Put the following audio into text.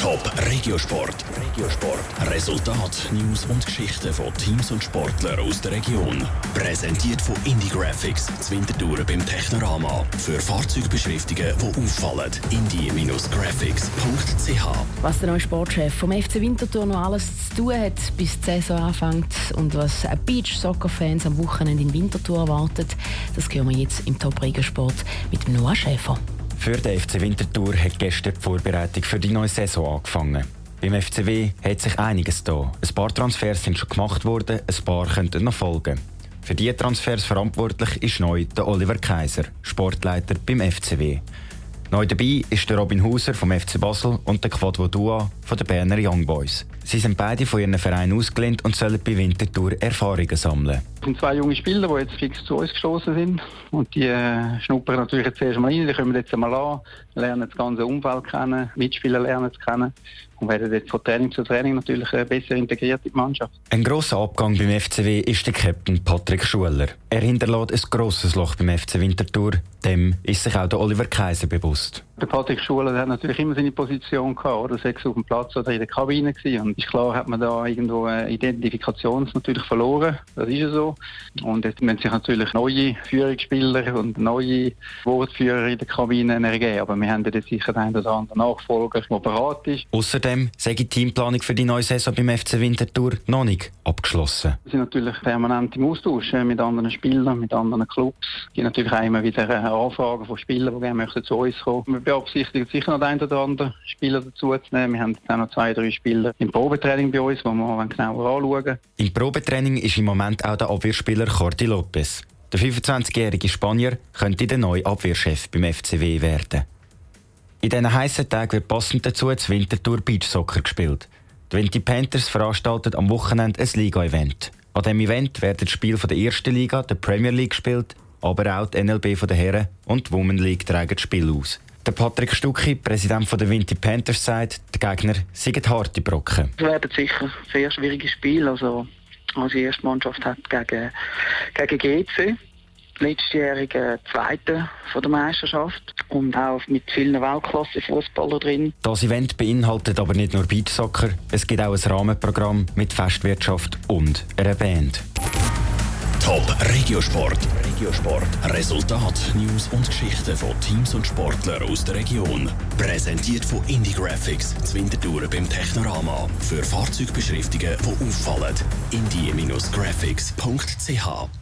Top Regiosport. Regiosport. Resultat, News und Geschichten von Teams und Sportlern aus der Region. Präsentiert von Indie Graphics, Zwintertouren beim Technorama. Für Fahrzeugbeschriftungen, die auffallen. indie-graphics.ch. Was der neue Sportchef vom FC Winterthur noch alles zu tun hat, bis die Saison anfängt und was Beach-Soccer-Fans am Wochenende in Winterthur erwartet, das hören wir jetzt im Top Regiosport mit Noah Schäfer. Für den FC Winterthur hat gestern die Vorbereitung für die neue Saison angefangen. Beim FCW hat sich einiges da. Ein paar Transfers sind schon gemacht worden, ein paar könnten noch folgen. Für diese Transfers verantwortlich ist neu der Oliver Kaiser, Sportleiter beim FCW. Neu dabei ist der Robin Hauser vom FC Basel und der Quadvo Dua von den Berner Young Boys. Sie sind beide von ihren Vereinen ausgelehnt und sollen bei Winterthur Erfahrungen sammeln. Es sind zwei junge Spieler, die jetzt fix zu uns gestoßen sind. Und die äh, schnuppern natürlich jetzt erst mal rein. Die kommen jetzt einmal an, lernen das ganze Umfeld kennen, Mitspieler lernen zu kennen und werden jetzt von Training zu Training natürlich äh, besser integriert in die Mannschaft. Ein grosser Abgang beim FCW ist der Captain Patrick Schuler. Er hinterlässt ein grosses Loch beim FC Winterthur. Dem ist sich auch der Oliver Kaiser bewusst. Der Patrick Schuler hat natürlich immer seine Position gehabt, oder sechs auf dem Platz oder in der Kabine gewesen. Und ist klar, hat man da irgendwo eine Identifikation natürlich verloren. Das ist ja so. Und jetzt müssen sich natürlich neue Führungsspieler und neue Wortführer in der Kabine ergeben. Aber wir haben jetzt sicher den einen oder anderen Nachfolger, der bereit ist. Außerdem sei die Teamplanung für die neue Saison beim FC Winterthur noch nicht abgeschlossen. Wir sind natürlich permanent im Austausch äh, mit anderen Spielern, mit anderen Clubs. Es gibt natürlich auch immer wieder äh, Anfragen von Spielern, die gerne zu uns kommen möchten. Wir beabsichtigen sicher noch den einen oder anderen Spieler dazu zu nehmen. Wir haben jetzt auch noch zwei, drei Spieler im Probetraining bei uns, die wir genauer anschauen. Im Probetraining ist im Moment auch der Abwehrspieler Corti Lopez. Der 25-jährige Spanier könnte der neue Abwehrchef beim FCW werden. In diesen heißen Tagen wird passend dazu das Winterthur Beach Soccer gespielt. Die Winty Panthers veranstaltet am Wochenende ein Liga-Event. An diesem Event werden die Spiele der ersten Liga, der Premier League gespielt, aber auch die NLB den Herren und die Women League tragen das Spiel aus. Der Patrick Stucki, Präsident der Winty Panthers, sagt, der Gegner seien harte Brocken. Es werden sicher sehr schwierige Spiele. Also, als erste Mannschaft hat gegen, gegen GC letztjährige Zweite von der Meisterschaft und auch mit vielen Weltklasse-Fußballern drin. Das Event beinhaltet aber nicht nur Beachsoccer, es gibt auch ein Rahmenprogramm mit Festwirtschaft und einer Band. Top Regiosport. Regiosport. Resultat, News und Geschichten von Teams und Sportlern aus der Region. Präsentiert von Indie Graphics, Zwintertouren beim Technorama. Für Fahrzeugbeschriftungen, die auffallen. indie-graphics.ch